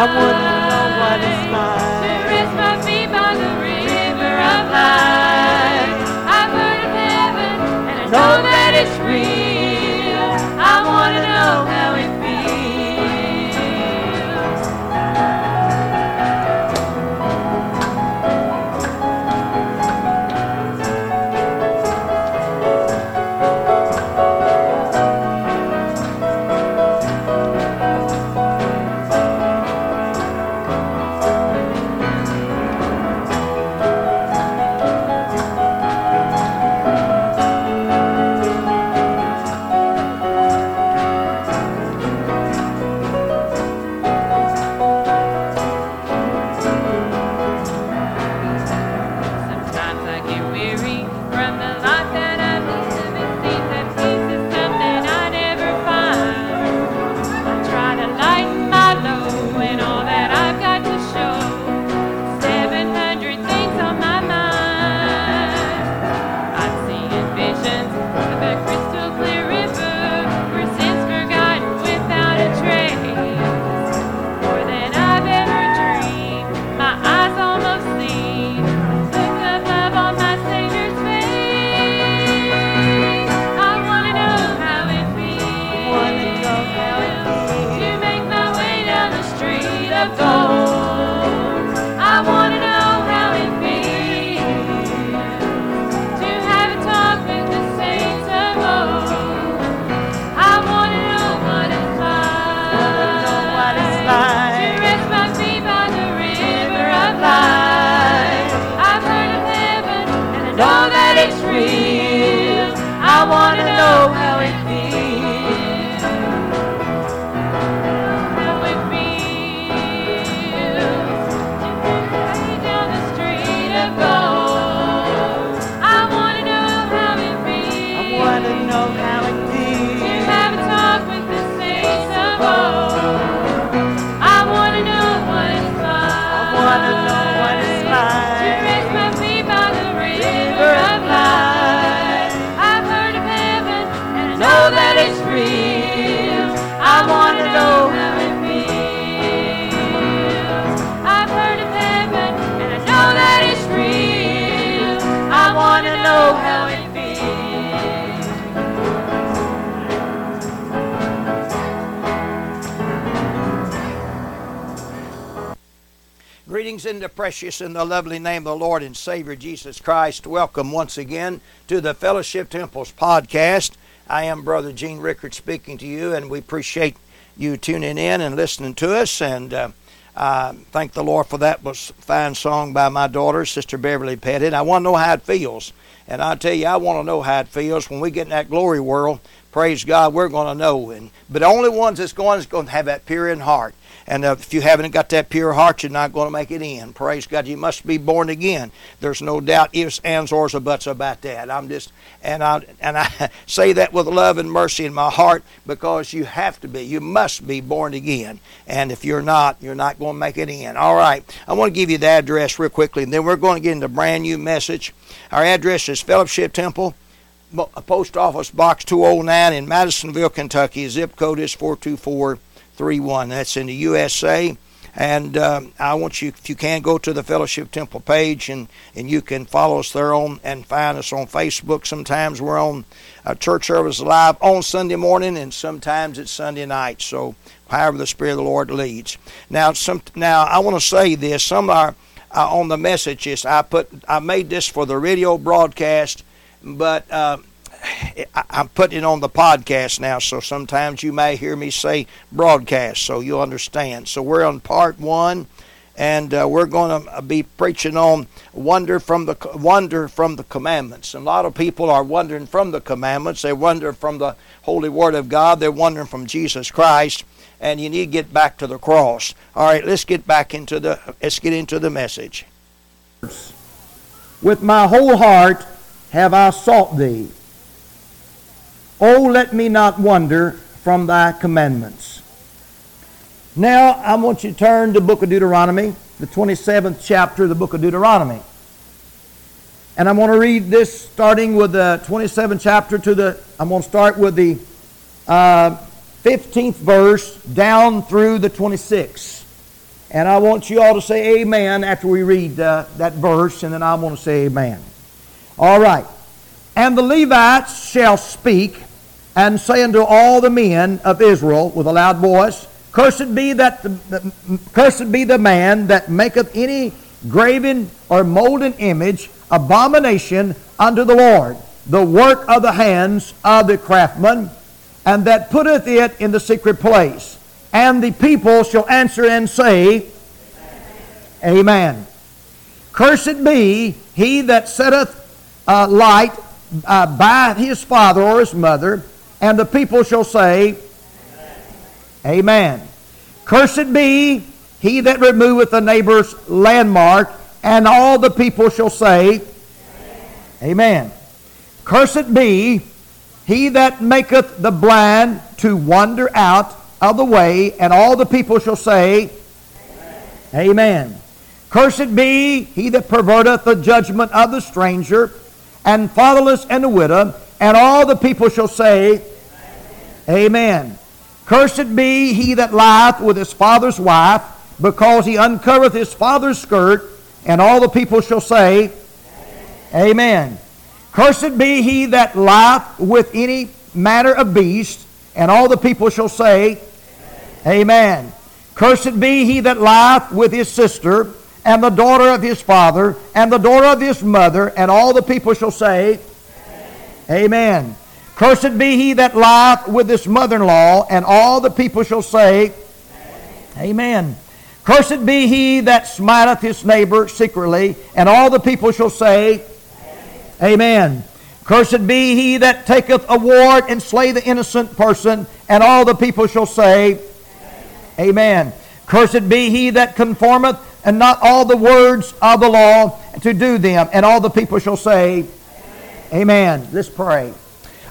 I would Greetings in the precious and the lovely name of the Lord and Savior Jesus Christ. Welcome once again to the Fellowship Temples podcast. I am Brother Gene Rickard speaking to you, and we appreciate you tuning in and listening to us. And uh, thank the Lord for that was fine song by my daughter, Sister Beverly Petitt. I want to know how it feels, and I tell you, I want to know how it feels when we get in that glory world. Praise God, we're going to know. And but the only ones that's going is going to have that pure in heart. And uh, if you haven't got that pure heart, you're not going to make it in. Praise God. You must be born again. There's no doubt ifs, ands, ors, or buts about that. I'm just, and I, and I say that with love and mercy in my heart because you have to be. You must be born again. And if you're not, you're not going to make it in. All right. I want to give you the address real quickly, and then we're going to get into a brand new message. Our address is Fellowship Temple. Post Office Box 209 in Madisonville, Kentucky. Zip code is 42431. That's in the USA. And um, I want you, if you can, go to the Fellowship Temple page and, and you can follow us there on and find us on Facebook. Sometimes we're on a church service live on Sunday morning, and sometimes it's Sunday night. So, however the Spirit of the Lord leads. Now, some now I want to say this. Some are uh, on the messages. I put I made this for the radio broadcast but uh, I'm putting it on the podcast now, so sometimes you may hear me say broadcast, so you'll understand. So we're on part one, and uh, we're going to be preaching on wonder from the wonder from the commandments. And a lot of people are wondering from the commandments. They wonder from the holy word of God. They're wondering from Jesus Christ. And you need to get back to the cross. All right, let's get back into the let's get into the message. With my whole heart have I sought thee. Oh, let me not wander from thy commandments. Now, I want you to turn to the book of Deuteronomy, the 27th chapter of the book of Deuteronomy. And I'm going to read this starting with the 27th chapter to the, I'm going to start with the uh, 15th verse down through the 26th. And I want you all to say amen after we read uh, that verse, and then I want to say amen. All right. And the Levites shall speak and say unto all the men of Israel with a loud voice, Cursed be that the, cursed be the man that maketh any graven or molten image abomination unto the Lord, the work of the hands of the craftsman, and that putteth it in the secret place. And the people shall answer and say, Amen. Amen. Cursed be he that setteth uh, light uh, by his father or his mother, and the people shall say, Amen. Amen. Cursed be he that removeth the neighbor's landmark, and all the people shall say, Amen. Amen. Cursed be he that maketh the blind to wander out of the way, and all the people shall say, Amen. Amen. Cursed be he that perverteth the judgment of the stranger, and fatherless and the widow, and all the people shall say, Amen. Cursed be he that lieth with his father's wife, because he uncovereth his father's skirt, and all the people shall say, Amen. Amen. Cursed be he that lieth with any manner of beast, and all the people shall say, Amen. Amen. Cursed be he that lieth with his sister, and the daughter of his father, and the daughter of his mother, and all the people shall say, Amen. Cursed be he that lieth with his mother in law, and all the people shall say, Amen. Cursed be he that smiteth his neighbor secretly, and all the people shall say, Amen. Cursed be he that taketh a ward and slay the innocent person, and all the people shall say. Amen. Cursed be he that conformeth and not all the words of the law to do them. And all the people shall say, Amen. Let's pray.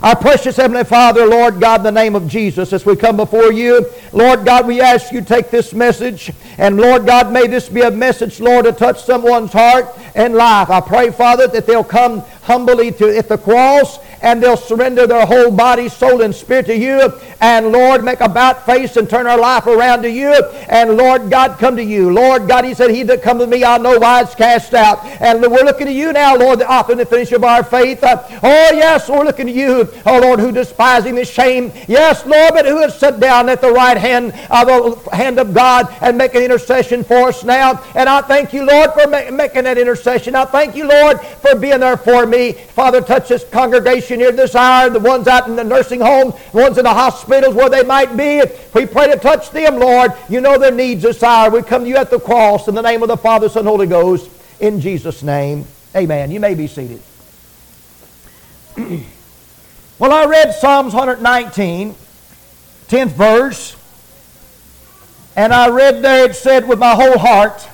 Our precious Heavenly Father, Lord God, in the name of Jesus, as we come before you, Lord God, we ask you take this message, and Lord God, may this be a message, Lord, to touch someone's heart and life. I pray, Father, that they'll come humbly to at the cross and they'll surrender their whole body, soul, and spirit to you. And Lord, make a about face and turn our life around to you. And Lord God, come to you. Lord God, He said, He that comes to me, I'll no wise cast out. And we're looking to you now, Lord, the author and the finisher of our faith. Uh, oh, yes, we're looking to you, oh Lord, who despising the shame. Yes, Lord, but who has sat down at the right hand of the hand of God and making intercession for us now. And I thank you, Lord, for ma- making that intercession. I thank you, Lord, for being there for me. Father, touch this congregation here this hour, the ones out in the nursing home, the ones in the hospitals where they might be. We pray to touch them, Lord. You know their needs this hour. We come to you at the cross in the name of the Father, Son, Holy Ghost. In Jesus' name, amen. You may be seated. well, I read Psalms 119, 10th verse. And I read there it said, With my whole heart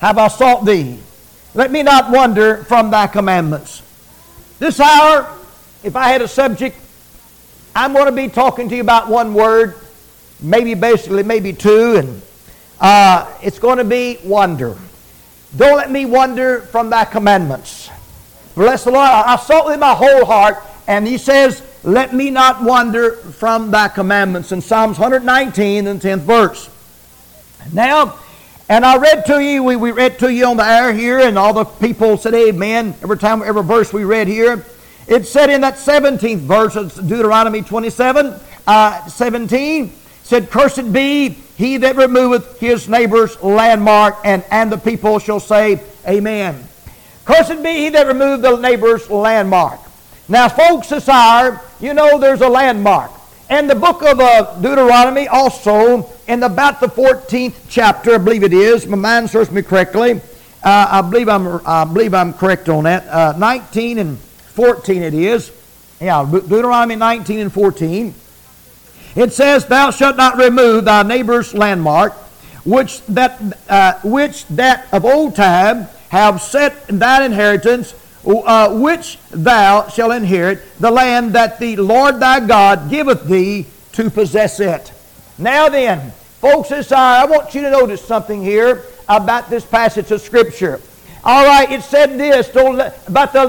have I sought thee. Let me not wander from thy commandments. This hour, if I had a subject, I'm going to be talking to you about one word, maybe basically, maybe two, and uh, it's going to be wonder. Don't let me wander from thy commandments. Bless the Lord. I sought with my whole heart, and he says, Let me not wander from thy commandments in Psalms 119 and 10th verse. Now, and I read to you, we, we read to you on the air here, and all the people said amen every time, every verse we read here. It said in that 17th verse of Deuteronomy 27, uh, 17, said, Cursed be he that removeth his neighbor's landmark, and, and the people shall say, Amen. Cursed be he that removeth the neighbor's landmark. Now, folks, this hour, you know there's a landmark. And the book of uh, Deuteronomy also, in about the 14th chapter, I believe it is, my mind serves me correctly. Uh, I believe I'm I believe I'm correct on that. Uh, 19 and 14 it is. Yeah, Deuteronomy 19 and 14. It says, "Thou shalt not remove thy neighbor's landmark, which that uh, which that of old time have set in thine inheritance." uh, which thou shalt inherit, the land that the Lord thy God giveth thee to possess it. Now then, folks, this hour, I want you to notice something here about this passage of Scripture. All right, it said this about the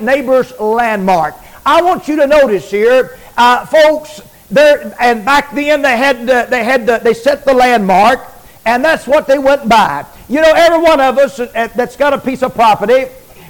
neighbor's landmark. I want you to notice here, uh, folks. There and back then they had the, they had the, they set the landmark, and that's what they went by. You know, every one of us uh, that's got a piece of property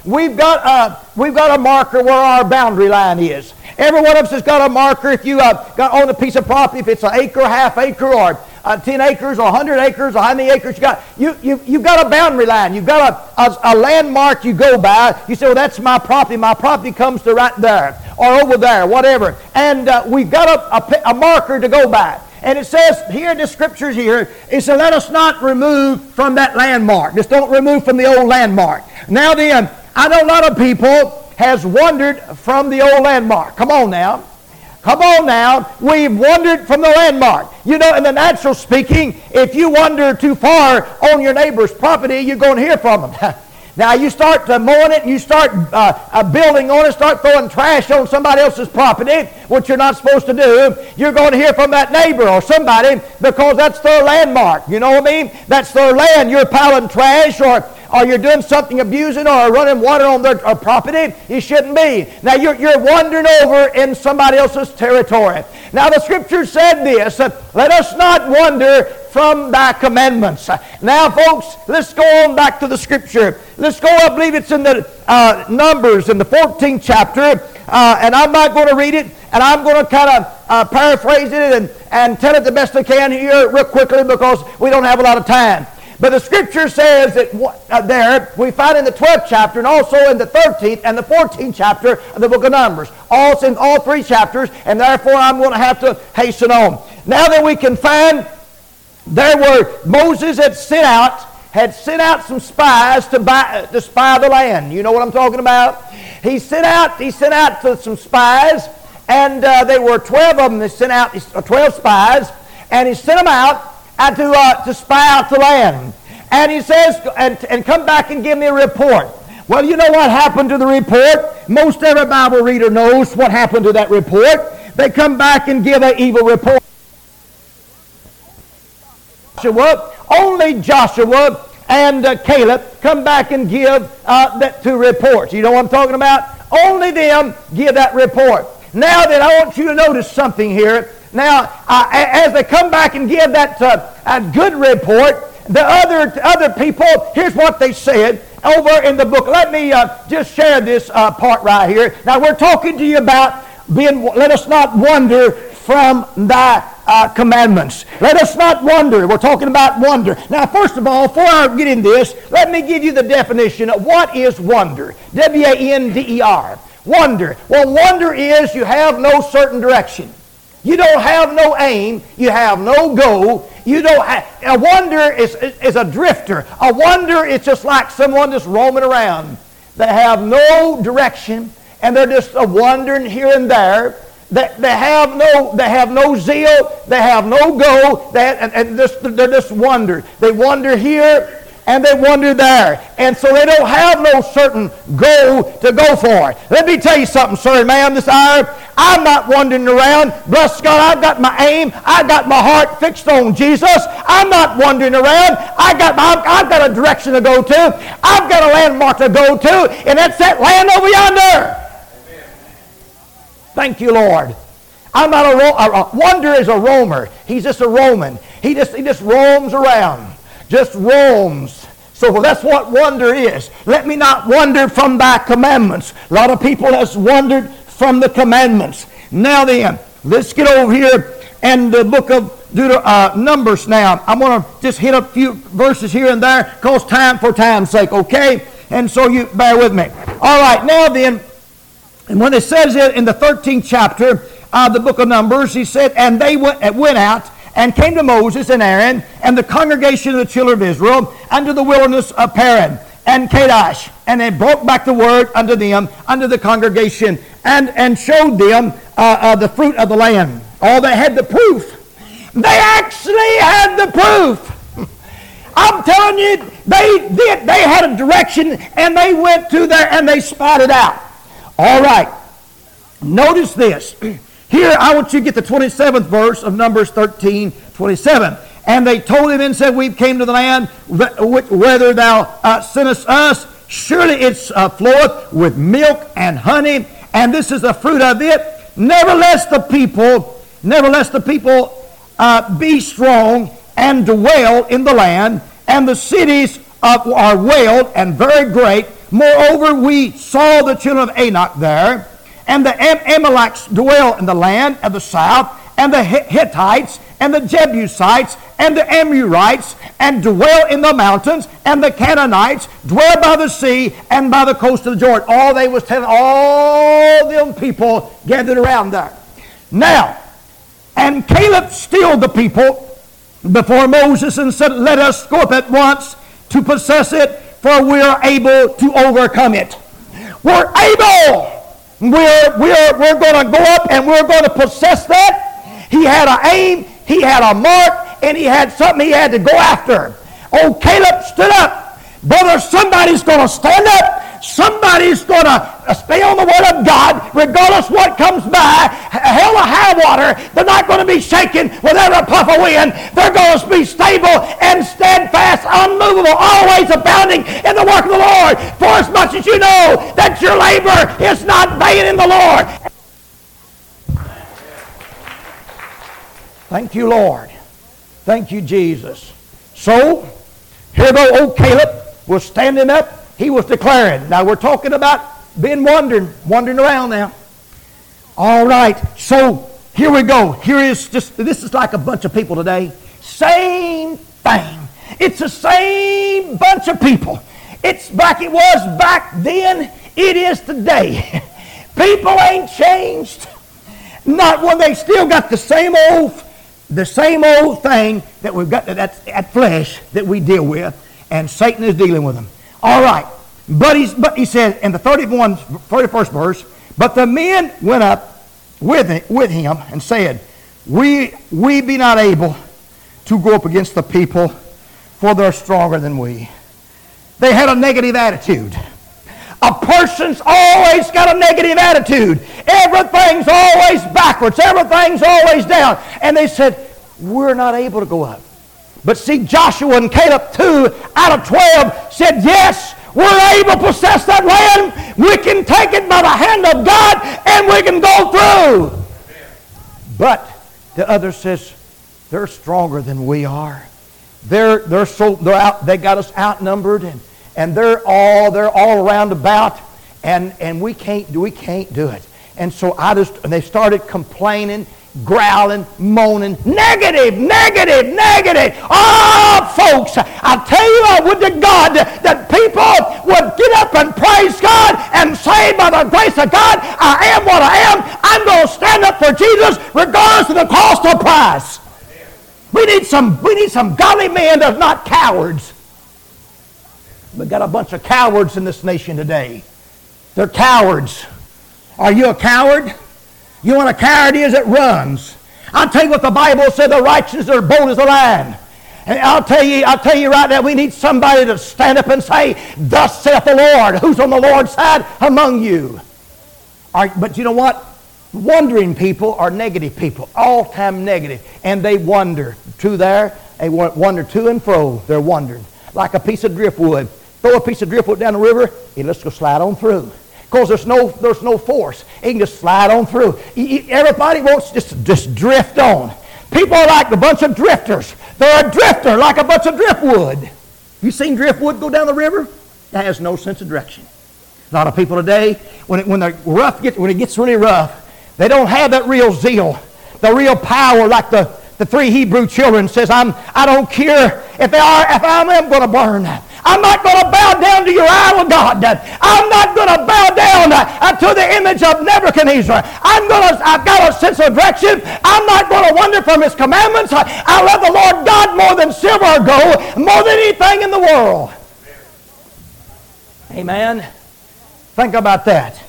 We've got, a, we've got a marker where our boundary line is. Every one of us has got a marker. If you uh, got on a piece of property, if it's an acre, half acre, or uh, 10 acres, or 100 acres, or how many acres you got, you, you, you've got a boundary line. You've got a, a, a landmark you go by. You say, well, that's my property. My property comes to right there, or over there, whatever. And uh, we've got a, a, a marker to go by. And it says here in the scriptures here, it says, let us not remove from that landmark. Just don't remove from the old landmark. Now then, I know a lot of people has wandered from the old landmark. Come on now. Come on now. We've wandered from the landmark. You know, in the natural speaking, if you wander too far on your neighbor's property, you're going to hear from them. now, you start uh, mowing it and you start uh, uh, building on it, start throwing trash on somebody else's property, which you're not supposed to do, you're going to hear from that neighbor or somebody because that's their landmark. You know what I mean? That's their land. You're piling trash or or you're doing something abusing or running water on their property, you shouldn't be. Now you're, you're wandering over in somebody else's territory. Now the scripture said this, let us not wander from thy commandments. Now folks, let's go on back to the scripture. Let's go, I believe it's in the uh, Numbers in the 14th chapter, uh, and I'm not going to read it, and I'm going to kind of uh, paraphrase it and, and tell it the best I can here real quickly because we don't have a lot of time. But the scripture says that uh, there, we find in the 12th chapter and also in the 13th and the 14th chapter of the book of Numbers. All in all three chapters, and therefore I'm going to have to hasten on. Now that we can find there were Moses had sent out, had sent out some spies to, buy, to spy the land. You know what I'm talking about? He sent out, he sent out some spies, and uh, they were 12 of them. They sent out 12 spies, and he sent them out and to, uh, to spy out the land. And he says, and, and come back and give me a report. Well, you know what happened to the report? Most every Bible reader knows what happened to that report. They come back and give an evil report. Joshua, only Joshua and uh, Caleb come back and give uh, that two reports. You know what I'm talking about? Only them give that report. Now then, I want you to notice something here. Now, uh, as they come back and give that uh, good report, the other, other people, here's what they said over in the book. Let me uh, just share this uh, part right here. Now, we're talking to you about being, let us not wander from thy uh, commandments. Let us not wonder. We're talking about wonder. Now, first of all, before I get in this, let me give you the definition of what is wonder. W A N D E R. Wonder. Well, wonder is you have no certain direction. You don't have no aim. You have no goal. You don't have, a wonder is, is a drifter. A wonder is just like someone just roaming around. They have no direction and they're just a wandering here and there. They, they have no they have no zeal. They have no goal. They, and, and this, they're just wander. They wander here and they wander there. And so they don't have no certain goal to go for. Let me tell you something, sir and ma'am, this hour. I'm not wandering around. Bless God, I've got my aim. I've got my heart fixed on Jesus. I'm not wandering around. I got my, I've got a direction to go to. I've got a landmark to go to, and that's that land over yonder. Thank you, Lord. I'm not a, ro- a, wonder is a roamer. He's just a Roman. He just he just roams around just roams. So that's what wonder is. Let me not wander from thy commandments. A lot of people has wandered from the commandments. Now then, let's get over here and the book of Deuter- uh, Numbers now. I'm going to just hit a few verses here and there because time for time's sake, okay? And so you bear with me. All right, now then, and when it says it in the 13th chapter of the book of Numbers, he said, and they went, went out and came to Moses and Aaron and the congregation of the children of Israel unto the wilderness of Paran and Kadesh. And they brought back the word unto them, unto the congregation, and, and showed them uh, uh, the fruit of the land. All they had the proof. They actually had the proof. I'm telling you, they did. They had a direction, and they went to there and they spotted out. All right. Notice this. Here, I want you to get the 27th verse of Numbers 13, 27. And they told him and said, We came to the land whether thou uh, sendest us. Surely it uh, floweth with milk and honey, and this is the fruit of it. Nevertheless, the people, nevertheless, the people uh, be strong and dwell in the land, and the cities are walled and very great. Moreover, we saw the children of Anak there and the Am- Amalekites dwell in the land of the south, and the Hittites, and the Jebusites, and the Amorites, and dwell in the mountains, and the Canaanites dwell by the sea and by the coast of the Jordan. All they was telling all them people gathered around there. Now, and Caleb stilled the people before Moses and said, Let us go up at once to possess it, for we are able to overcome it. We're able we're, we're, we're going to go up and we're going to possess that. He had an aim, he had a mark, and he had something he had to go after. Oh, Caleb stood up. Brother, somebody's going to stand up Somebody's going to stay on the Word of God regardless what comes by. Hell or high water, they're not going to be shaken with every puff of wind. They're going to be stable and steadfast, unmovable, always abounding in the work of the Lord. For as much as you know that your labor is not vain in the Lord. Thank you, Lord. Thank you, Jesus. So, here though old Caleb was standing up he was declaring. Now we're talking about being wandering, wandering around now. All right, so here we go. Here is just, this is like a bunch of people today. Same thing. It's the same bunch of people. It's like it was back then, it is today. people ain't changed. Not when they still got the same old, the same old thing that we've got, that, that flesh that we deal with, and Satan is dealing with them. All right. But, he's, but he said in the 31, 31st verse, but the men went up with with him and said, we, we be not able to go up against the people, for they're stronger than we. They had a negative attitude. A person's always got a negative attitude. Everything's always backwards. Everything's always down. And they said, we're not able to go up. But see, Joshua and Caleb, two out of 12, said, Yes, we're able to possess that land. We can take it by the hand of God and we can go through. But the other says, They're stronger than we are. They're, they're so, they're out, they got us outnumbered and, and they're all, they're all around about and, and we can't, we can't do it. And so I just, and they started complaining growling, moaning, negative, negative, negative. Oh, folks, I tell you, I would to God that people would get up and praise God and say, by the grace of God, I am what I am. I'm going to stand up for Jesus regardless of the cost or price. We need some, we need some godly men that's not cowards. We've got a bunch of cowards in this nation today. They're cowards. Are you a coward? You know what a coward is? It runs. I'll tell you what the Bible said, the righteous are bold as a lion. And I'll tell you, I'll tell you right now, we need somebody to stand up and say, Thus saith the Lord. Who's on the Lord's side among you? But you know what? Wandering people are negative people, all time negative, and they wander to there. They wander to and fro. They're wandering like a piece of driftwood. Throw a piece of driftwood down the river, and lets go slide on through. Because there's no, there's no force. It can just slide on through. Everybody wants just, just drift on. People are like a bunch of drifters. They're a drifter, like a bunch of driftwood. You seen driftwood go down the river? That has no sense of direction. A lot of people today, when, it, when, rough get, when it gets really rough, they don't have that real zeal, the real power like the, the three Hebrew children says, I'm, I don't care if, they are, if I am going to burn. I'm not going to bow down to your idol, God. I'm not going to bow down uh, to the image of Nebuchadnezzar. I'm going to, I've got a sense of direction. I'm not going to wander from his commandments. I, love the Lord God more than silver or gold, more than anything in the world. Amen. Think about that.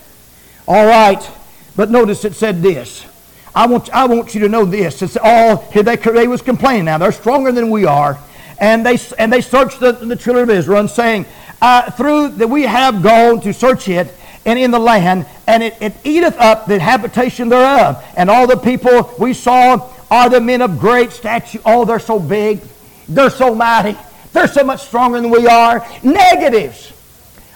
All right. But notice it said this. I want, I want you to know this. It's all, they, they was complaining now. They're stronger than we are and they, and they searched the, the children of Israel, and saying, uh, Through that we have gone to search it, and in the land, and it, it eateth up the habitation thereof. And all the people we saw are the men of great stature. Oh, they're so big. They're so mighty. They're so much stronger than we are. Negatives.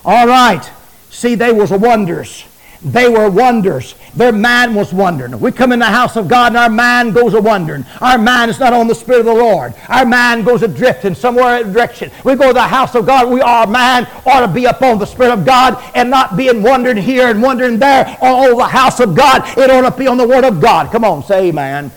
All right. See, they was wonders. They were wonders. Their mind was wondering. We come in the house of God and our mind goes a wondering. Our mind is not on the Spirit of the Lord. Our mind goes adrift in somewhere in direction. We go to the house of God. We, our mind ought to be upon the Spirit of God and not being wondering here and wondering there. Oh, the house of God. It ought to be on the Word of God. Come on, say amen.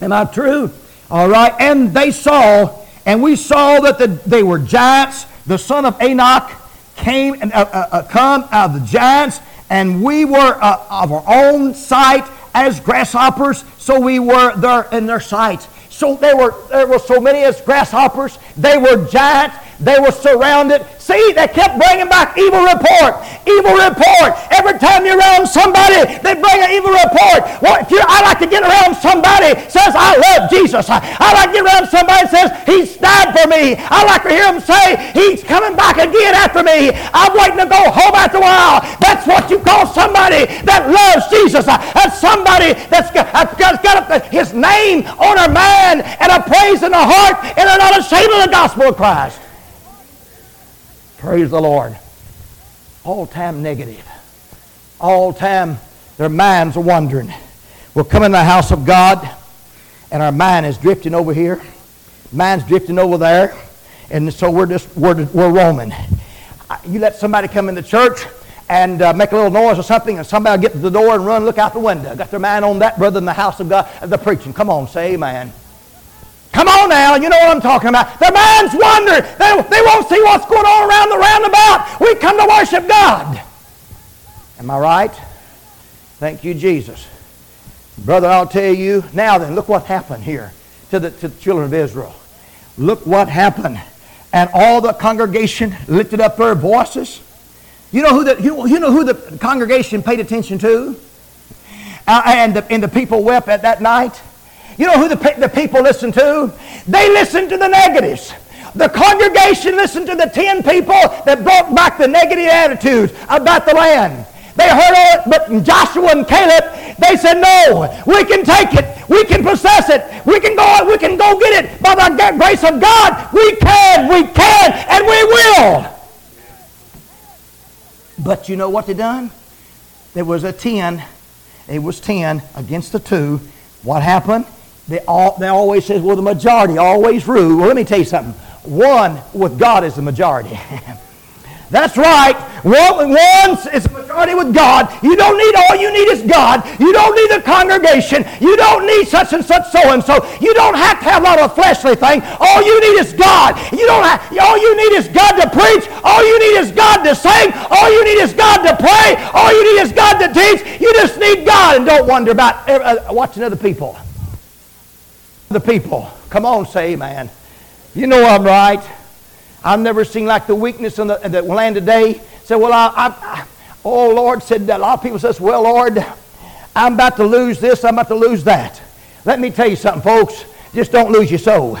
Am I true? All right. And they saw, and we saw that the, they were giants. The son of Anak came and uh, uh, uh come out of the giants and we were uh, of our own sight as grasshoppers, so we were there in their sight. So there were, there were so many as grasshoppers. They were giants. They were surrounded. See, they kept bringing back evil report. Evil report. Every time you're around somebody, they bring an evil report. Well, if you, I like to get around somebody says, I love Jesus. I, I like to get around somebody says, He's died for me. I like to hear them say, He's coming back again after me. I'm waiting to go home after a while. That's what you call somebody that loves Jesus. That's somebody that's got, that's got his name on a man and a praise in the heart and they're not ashamed of the gospel of Christ. Praise the Lord. All time negative. All time their minds are wandering. We'll come in the house of God and our mind is drifting over here. Mind's drifting over there. And so we're just, we're, we're roaming. You let somebody come in the church and uh, make a little noise or something, and somebody will get to the door and run, look out the window. Got their mind on that brother in the house of God, the preaching. Come on, say amen. Come on now, you know what I'm talking about. Their minds wander. They, they won't see what's going on around the roundabout. We come to worship God. Am I right? Thank you, Jesus. Brother, I'll tell you. Now then, look what happened here to the, to the children of Israel. Look what happened. And all the congregation lifted up their voices. You know who the, you, you know who the congregation paid attention to? Uh, and, the, and the people wept at that night? You know who the, the people listened to? They listened to the negatives. The congregation listened to the 10 people that brought back the negative attitudes about the land. They heard all it, but Joshua and Caleb, they said, no, we can take it. We can possess it. We can go, we can go get it. By the grace of God, we can, we can, and we will. But you know what they done? There was a 10. It was 10 against the 2. What happened? They, all, they always say, well, the majority always rule. Well, let me tell you something. One with God is the majority. That's right. One, one is the majority with God. You don't need all you need is God. You don't need the congregation. You don't need such and such so and so. You don't have to have a lot of fleshly thing. All you need is God. You don't have, all you need is God to preach. All you need is God to sing. All you need is God to pray. All you need is God to teach. You just need God and don't wonder about uh, watching other people the people. Come on, say amen. You know I'm right. I've never seen like the weakness in the, in the land today. Say, well, I, I, oh Lord, said that a lot of people says, well, Lord, I'm about to lose this, I'm about to lose that. Let me tell you something, folks. Just don't lose your soul.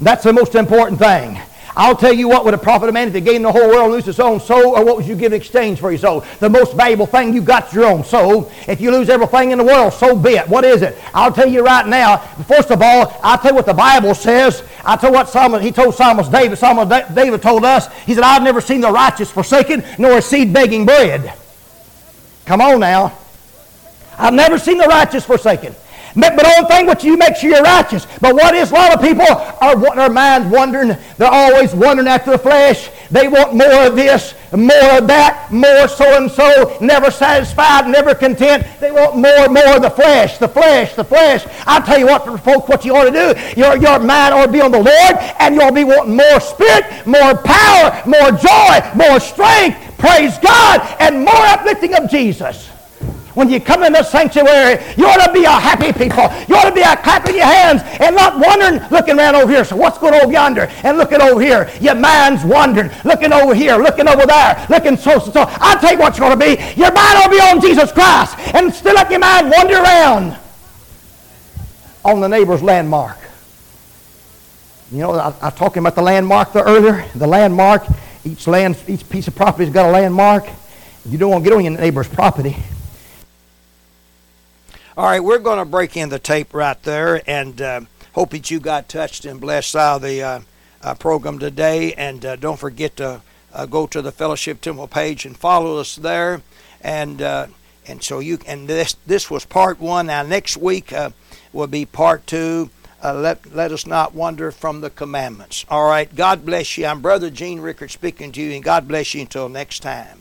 That's the most important thing. I'll tell you what would have profited a man if he gained the whole world and lose his own soul, or what would you give in exchange for your soul? The most valuable thing you got is your own soul. If you lose everything in the world, so be it. What is it? I'll tell you right now. First of all, I'll tell you what the Bible says. I'll tell what he told Psalmist David. Psalmist David told us. He said, I've never seen the righteous forsaken, nor a seed begging bread. Come on now. I've never seen the righteous forsaken. But the only thing what you make sure you're righteous. But what is a lot of people are what their minds wandering. They're always wandering after the flesh. They want more of this, more of that, more so and so, never satisfied, never content. They want more and more of the flesh, the flesh, the flesh. I'll tell you what, folks, what you ought to do. Your, your mind ought to be on the Lord, and you ought to be wanting more spirit, more power, more joy, more strength, praise God, and more uplifting of Jesus. When you come in the sanctuary, you ought to be a happy people. You ought to be a clapping your hands and not wondering, looking around over here. So what's going over yonder? And looking over here. Your mind's wandering. Looking over here. Looking over there. Looking so so. so. I'll tell you what you're going to be. Your mind to be on Jesus Christ. And still let your mind wander around on the neighbor's landmark. You know, I, I was talking about the landmark the earlier. The landmark, each land, each piece of property's got a landmark. You don't want to get on your neighbor's property. All right, we're going to break in the tape right there and uh, hope that you got touched and blessed out of the uh, uh, program today. And uh, don't forget to uh, go to the Fellowship Temple page and follow us there. And uh, and so you and this this was part one. Now next week will be part two. let let us not wander from the commandments. All right. God bless you. I'm Brother Gene Rickard speaking to you, and God bless you until next time.